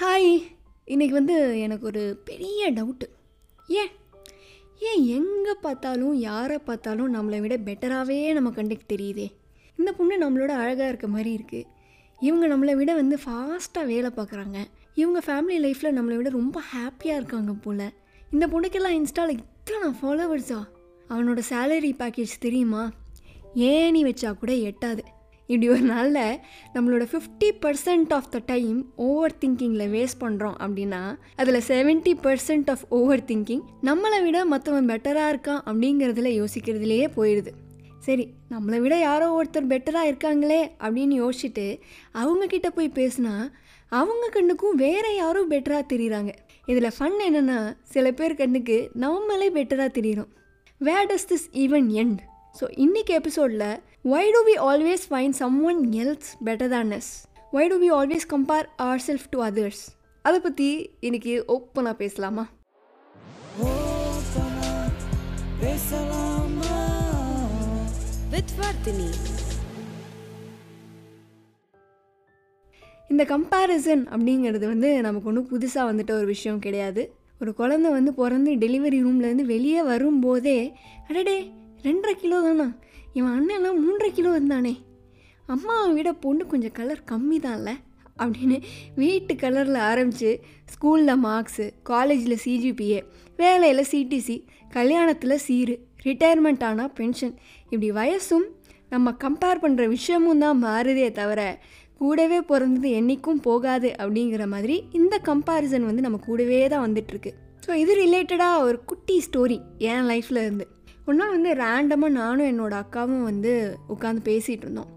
Hi இன்றைக்கி வந்து எனக்கு ஒரு பெரிய டவுட்டு ஏன்? ஏன் எங்கே பார்த்தாலும் யாரை பார்த்தாலும் நம்மளை விட பெட்டராகவே நம்ம கண்டுக்கு தெரியுதே? இந்த பொண்ணு நம்மளோட அழகாக இருக்க மாதிரி இருக்குது இவங்க நம்மளை விட வந்து ஃபாஸ்ட்டாக வேலை பார்க்குறாங்க. இவங்க ஃபேமிலி லைஃப்பில் நம்மளை விட ரொம்ப ஹாப்பியாக இருக்காங்க போல். இந்த பொண்ணுக்கெல்லாம் இன்ஸ்டாவில் இத்தனை ஃபாலோவர்ஸா அவனோட சேலரி பேக்கேஜ் தெரியுமா? ஏணி வச்சா கூட எட்டாது. இப்படி ஒரு நாளில் நம்மளோட fifty percent of the time over திங்கிங்கில் வேஸ்ட் பண்ணுறோம் அப்படின்னா அதில் seventy percent of over thinking நம்மளை விட மற்றவன் பெட்டராக இருக்கான் அப்படிங்கிறதுல யோசிக்கிறதுலையே போயிடுது சரி நம்மளை விட யாரோ ஒருத்தர் பெட்டராக இருக்காங்களே அப்படின்னு யோசிச்சுட்டு அவங்கக்கிட்ட போய் பேசினா அவங்க கண்ணுக்கும் வேற யாரோ பெட்டராக தெரியுறாங்க. இதில் ஃபன் என்னென்னா சில பேர் கண்ணுக்கு நம்மளே பெட்டராக தெரியிறோம். Where does this even end so இன்னைக்கு எபிசோடில் why do we always find someone else better than us why do we always compare our self to others அதை பற்றி இன்னைக்கு ஓப்பனாக பேசலாமா. இந்த கம்பேரிசன் அப்படிங்கிறது வந்து நமக்கு ஒன்றும் புதுசாக வந்துட்ட ஒரு விஷயம் கிடையாது. ஒரு குழந்தை வந்து பிறந்து டெலிவரி ரூம்லேருந்து வெளியே வரும்போதே அடடே ரெண்டரை கிலோ தானா? இவன் அண்ணன்லாம் மூன்றரை கிலோ இருந்தானே அம்மாவை விட பொண்ணு கொஞ்சம் கலர் கம்மி தான்ல அப்படின்னு வீட்டு கலரில் ஆரம்பித்து ஸ்கூலில் மார்க்ஸு காலேஜில் சிஜிபிஏ வேலையில் சிடிசி கல்யாணத்தில் சீரு ரிட்டையர்மெண்ட் ஆனால் பென்ஷன் இப்படி வயசும் நம்ம கம்பேர் பண்ணுற விஷயமும் தான் மாறுதே தவிர கூடவே பிறந்தது என்றைக்கும் போகாது அப்படிங்கிற மாதிரி இந்த கம்பேரிசன் வந்து நம்ம கூடவே தான் வந்துட்டுருக்கு ஸோ இது ரிலேட்டடாக ஒரு குட்டி ஸ்டோரி என் லைஃப்பில் இருந்து. ஒன்றா வந்து ரேண்டமாக நானும் என்னோடய அக்காவும் வந்து உட்காந்து பேசிகிட்டு இருந்தோம்.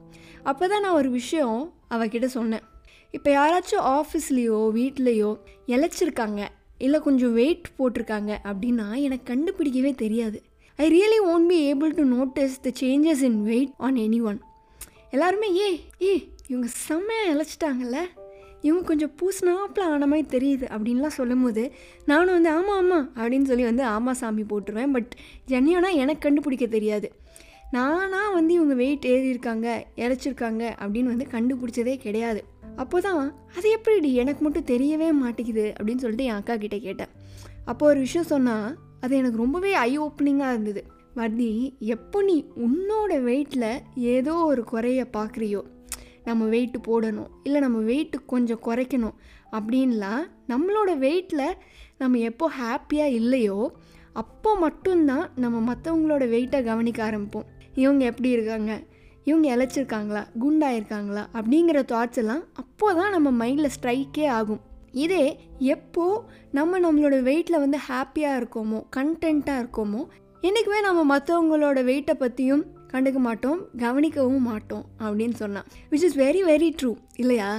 அப்போ தான் நான் ஒரு விஷயம் அவகிட்ட சொன்னேன். இப்போ யாராச்சும் ஆஃபீஸ்லேயோ வீட்லேயோ இழைச்சிருக்காங்க இல்லை கொஞ்சம் வெயிட் போட்டிருக்காங்க அப்படின்னா எனக்கு கண்டுபிடிக்கவே தெரியாது. I really won't be able to notice the changes in weight on anyone எல்லாருமே ஏ ஏ இவங்க செம்மையாக இழைச்சிட்டாங்கல்ல? இவங்க கொஞ்சம் பூசினாப்பில் ஆன மாதிரி தெரியுது அப்படின்லாம் சொல்லும்போது நானும் வந்து ஆமாம் ஆமாம் அப்படின்னு சொல்லி வந்து ஆமாம் சாமி போட்டுருவேன். பட் ஜென்னியனாக எனக்கு கண்டுபிடிக்க தெரியாது. நானாக வந்து இவங்க வெயிட் ஏறியிருக்காங்க இருக்காங்க அப்படின்னு வந்து கண்டுபிடிச்சதே கிடையாது. அப்போ தான் அது எப்படி எனக்கு மட்டும் தெரியவே மாட்டேங்குது அப்படின்னு சொல்லிட்டு என் அக்கா கிட்டே கேட்டேன். அப்போ ஒரு விஷயம் சொன்னால் அது எனக்கு ரொம்பவே ஐ ஓப்பனிங்காக இருந்தது. வர்தி எப்போ நீ உன்னோட வெயிட்டில் ஏதோ ஒரு குறைய பார்க்குறியோ நம்ம வெயிட்டு போடணும் இல்லை நம்ம வெயிட்டு கொஞ்சம் குறைக்கணும் அப்படின்லாம் நம்மளோட வெயிட்டில் நம்ம எப்போ ஹாப்பியாக இல்லையோ அப்போ மட்டும்தான் நம்ம மற்றவங்களோட வெயிட்டை கவனிக்க ஆரம்பிப்போம். இவங்க எப்படி இருக்காங்க? இவங்க இழைச்சிருக்காங்களா? குண்டாயிருக்காங்களா? அப்படிங்கிற தாட்ஸ் எல்லாம் அப்போ தான் நம்ம மைண்டில் ஸ்ட்ரைக்கே ஆகும். இதே எப்போ நம்ம நம்மளோட வெயிட்டில் வந்து ஹாப்பியாக இருக்கோமோ கண்டென்ட்டாக இருக்கோமோ என்றைக்குமே நம்ம மற்றவங்களோட வெயிட்டை பற்றியும் கண்டுக்க மாட்டோம் கவனிக்கவும் மாட்டோம் அப்படின்னு சொன்னான். Which is very very true இல்லையா?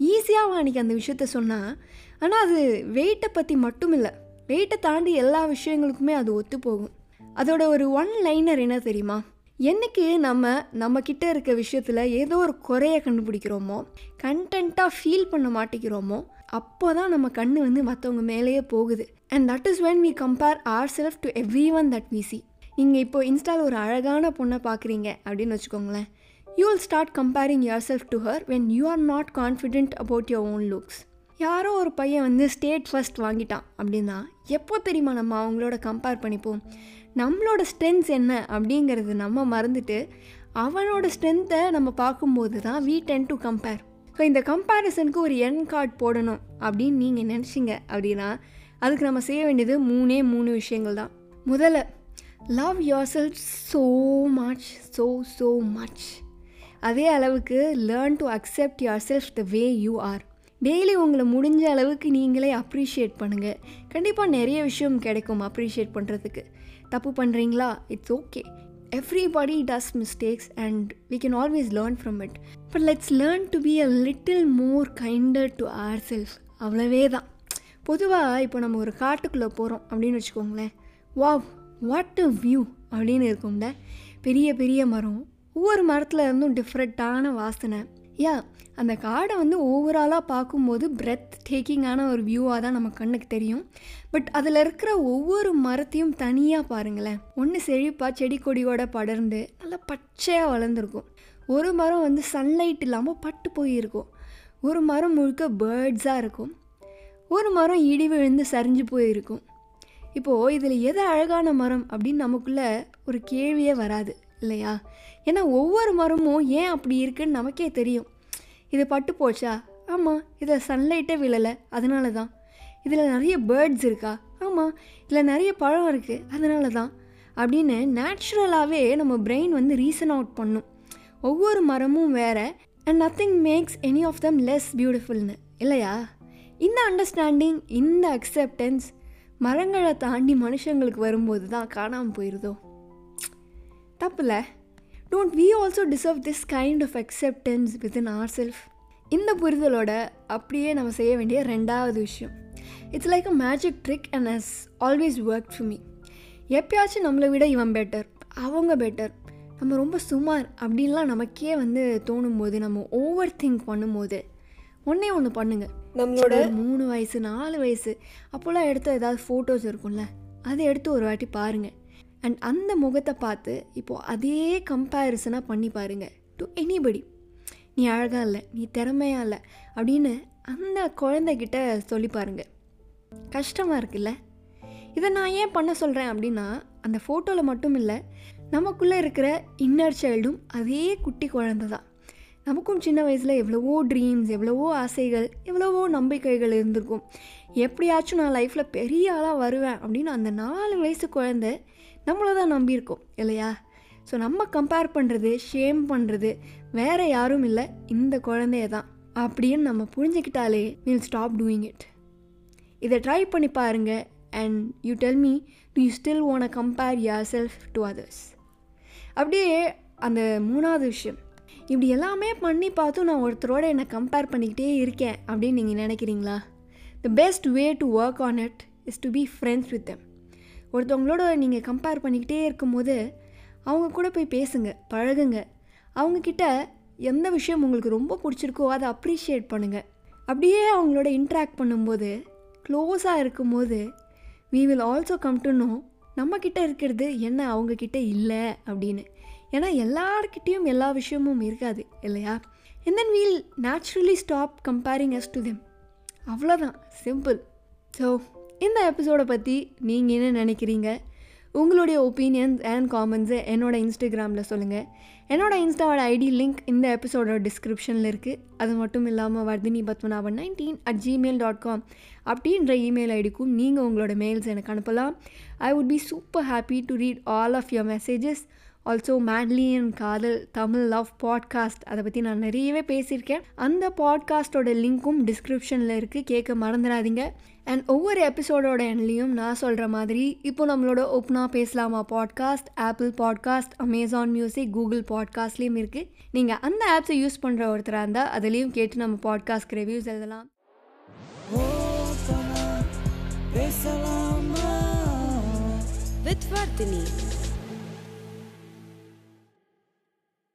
ஈஸியாக அன்றைக்கி அந்த விஷயத்த சொன்னால் ஆனால் அது வெயிட்டை பற்றி மட்டும் இல்லை வெயிட்டை தாண்டி எல்லா விஷயங்களுக்குமே அது ஒத்து போகும் அதோட ஒரு ஒன் லைனர் என்ன தெரியுமா? என்னைக்கு நம்ம நம்ம கிட்ட இருக்க விஷயத்தில் ஏதோ ஒரு குறைய கண்டுபிடிக்கிறோமோ கண்டென்ட்டாக ஃபீல் பண்ண மாட்டேங்கிறோமோ அப்போ தான் நம்ம கண்ணு வந்து மற்றவங்க மேலேயே போகுது. And that is when we compare our self to everyone that we see நீங்கள் இப்போ இன்ஸ்டாவில் ஒரு அழகான பொண்ணை பார்க்குறீங்க அப்படின்னு வச்சுக்கோங்களேன். You will start comparing yourself to her when you are not confident about your own looks யாரோ ஒரு பையன் வந்து ஸ்டேட் ஃபர்ஸ்ட் வாங்கிட்டான் அப்படின்னா எப்போ தெரியுமா நம்ம அவங்களோட கம்பேர் பண்ணிப்போம்? நம்மளோட ஸ்ட்ரென்த்ஸ் என்ன அப்படிங்கிறது நம்ம மறந்துட்டு அவனோட ஸ்ட்ரென்த்தை நம்ம பார்க்கும்போது தான் வீ டென் டு கம்பேர் ஸோ இந்த கம்பேரிசனுக்கு ஒரு என் கார்டு போடணும் அப்படின்னு நீங்கள் நினச்சிங்க அப்படின்னா அதுக்கு நம்ம செய்ய வேண்டியது மூணே மூணு விஷயங்கள் தான். முதல்ல love yourself so much so so much அதே அளவுக்கு learn to accept yourself the way you are daily உங்களை முடிஞ்ச அளவுக்கு நீங்களே அப்ரிஷியேட் பண்ணுங்கள் கண்டிப்பாக நிறைய விஷயம் கிடைக்கும் அப்ரிஷியேட் பண்ணுறதுக்கு தப்பு பண்ணுறீங்களா it's okay everybody does mistakes and we can always learn from it but let's learn to be a little more kinder to our self அவ்வளவே தான் பொதுவாக இப்போ நம்ம ஒரு காட்டுக்குள்ளே போகிறோம் அப்படின்னு வச்சுக்கோங்களேன். வாவ் வாட் அ வியூ அப்படின்னு இருக்கும்ல. பெரிய பெரிய மரம். ஒவ்வொரு மரத்தில் இருந்தும் டிஃப்ரெண்ட்டான வாசனை. யா அந்த காடை வந்து ஓவராலாக பார்க்கும்போது பிரெத் டேக்கிங்கான ஒரு வியூவாக தான் நம்ம கண்ணுக்கு தெரியும். பட் அதில் இருக்கிற ஒவ்வொரு மரத்தையும் தனியாக பாருங்களேன். ஒன்று செழிப்பாக செடி கொடியோட படர்ந்து நல்லா பச்சையாக வளர்ந்துருக்கும். ஒரு மரம் வந்து சன்லைட் இல்லாமல் பட்டு போயிருக்கும். ஒரு மரம் முழுக்க பேர்ட்ஸாக இருக்கும். ஒரு மரம் இடி விழுந்து சரிஞ்சு போயிருக்கும். இப்போது இதில் எது அழகான மரம் அப்படின்னு நமக்குள்ளே ஒரு கேள்வியே வராது இல்லையா? ஏன்னா ஒவ்வொரு மரமும் ஏன் அப்படி இருக்குன்னு நமக்கே தெரியும். இது பட்டு போச்சா? ஆமாம் இதில் சன்லைட்டே விழலை அதனால தான். இதில் நிறைய பேர்ட்ஸ் இருக்கா? ஆமாம் இதில் நிறைய பழம் இருக்குது அதனால தான். அப்படின்னு நேச்சுரலாகவே நம்ம பிரெயின் வந்து ரீசன் அவுட் பண்ணும். ஒவ்வொரு மரமும் வேறு and nothing makes any of them less பியூட்டிஃபுல்னு இல்லையா? இந்த அண்டர்ஸ்டாண்டிங் இந்த அக்செப்டன்ஸ் மரங்களை தாண்டி மனுஷங்களுக்கு வரும்போது தான் காணாமல் போயிடுதோ தப்பில்ல. Don't we also deserve this kind of acceptance within our self இந்த புரிதலோட அப்படியே நம்ம செய்ய வேண்டிய ரெண்டாவது விஷயம். It's like a magic trick and has always work to me எப்பயாச்சும் நம்மளை விட இவன் பெட்டர் அவங்க பெட்டர் நம்ம ரொம்ப சுமார் அப்படின்லாம் நமக்கே வந்து தோணும் போது நம்ம ஓவர் திங்க் பண்ணும்போது ஒன்றே ஒன்று பண்ணுங்கள் நம்மளோட மூணு வயசு நாலு வயசு அப்போல்லாம் எடுத்த ஏதாவது ஃபோட்டோஸ் இருக்கும்ல அதை எடுத்து ஒரு வாட்டி பாருங்கள் அண்ட் அந்த முகத்தை பார்த்து இப்போது அதே கம்பேரிசனாக பண்ணி பாருங்கள் டு எனிபடி நீ அழகாக இல்லை நீ திறமையாக இல்லை அப்படின்னு அந்த குழந்தைகிட்ட சொல்லி பாருங்கள் கஷ்டமாக இருக்குல்ல? இதை நான் ஏன் பண்ண சொல்கிறேன் அப்படின்னா அந்த ஃபோட்டோவில் மட்டும் இல்லை நமக்குள்ளே இருக்கிற இன்னர் சைல்டும் அதே குட்டி குழந்தை தான் நமக்கும் சின்ன வயசில் எவ்வளவோ ட்ரீம்ஸ் எவ்வளவோ ஆசைகள் எவ்வளவோ நம்பிக்கைகள் இருந்திருக்கும். எப்படியாச்சும் நான் லைஃப்பில் பெரிய ஆளாக வருவேன் அப்படின்னு அந்த நாலு வயசு குழந்தை நம்மளை தான் நம்பியிருக்கோம் இல்லையா? ஸோ நம்ம கம்பேர் பண்ணுறது ஷேம் பண்ணுறது வேறு யாரும் இல்லை இந்த குழந்தைய தான் அப்படின்னு நம்ம புரிஞ்சுக்கிட்டாலே வில் ஸ்டாப் டூயிங் இட் இதை ட்ரை பண்ணி பாருங்க and you tell me do you still own compare yourself to others அப்படியே அந்த மூணாவது விஷயம். இப்படி எல்லாமே பண்ணி பார்த்தும் நான் ஒருத்தரோட என்னை கம்பேர் பண்ணிக்கிட்டே இருக்கேன் அப்படின்னு நீங்கள் நினைக்கிறீங்களா? The best way to work on it is to be friends with them ஒருத்தவங்களோட நீங்கள் கம்பேர் பண்ணிக்கிட்டே இருக்கும்போது அவங்க கூட போய் பேசுங்க பழகுங்க. அவங்கக்கிட்ட எந்த விஷயம் உங்களுக்கு ரொம்ப பிடிச்சிருக்கோ அதை அப்ரிஷியேட் பண்ணுங்கள் அப்படியே அவங்களோட இன்ட்ராக்ட் பண்ணும்போது க்ளோஸாக இருக்கும்போது we will also come to know நம்மக்கிட்ட இருக்கிறது என்ன அவங்கக்கிட்ட இல்லை அப்படின்னு. ஏன்னா எல்லார்கிட்டேயும் எல்லா விஷயமும் இருக்காது இல்லையா? In then we'll naturally stop comparing us to them அவ்வளோதான் சிம்பிள் ஸோ இந்த எபிசோடை பற்றி நீங்கள் என்ன நினைக்கிறீங்க? உங்களுடைய ஒப்பீனியன்ஸ் அண்ட் காமெண்ட்ஸை என்னோட இன்ஸ்டாகிராமில் சொல்லுங்கள் என்னோட இன்ஸ்டாவோட ஐடி லிங்க் இந்த எபிசோடோட டிஸ்கிரிப்ஷனில் இருக்குது அது மட்டும் இல்லாமல் Vardhini Padmanabhan nineteen at Gmail dot com அப்படின்ற இமெயில் ஐடிக்கும் நீங்கள் உங்களோட மெயில்ஸ் எனக்கு அனுப்பலாம். I would be super happy to read all of your messages also madly and Kadhal Tamil love podcast அதை பற்றி நான் நிறையவே பேசியிருக்கேன். அந்த பாட்காஸ்ட்டோட லிங்க்கும் டிஸ்கிரிப்ஷனில் இருக்குது கேட்க மறந்துடாதீங்க. அண்ட் ஒவ்வொரு எபிசோடோட எண்ட்லேயும் நான் சொல்கிற மாதிரி இப்போ நம்மளோட ஓப்பனா பேசலாமா podcast Apple podcast Amazon music Google பாட்காஸ்ட்லேயும் இருக்குது நீங்கள் அந்த ஆப்ஸை யூஸ் பண்ணுற ஒருத்தராக இருந்தால் அதுலேயும் கேட்டு நம்ம பாட்காஸ்ட் ரிவ்யூஸ் எழுதலாம். பேசலாமா? with Vardhini.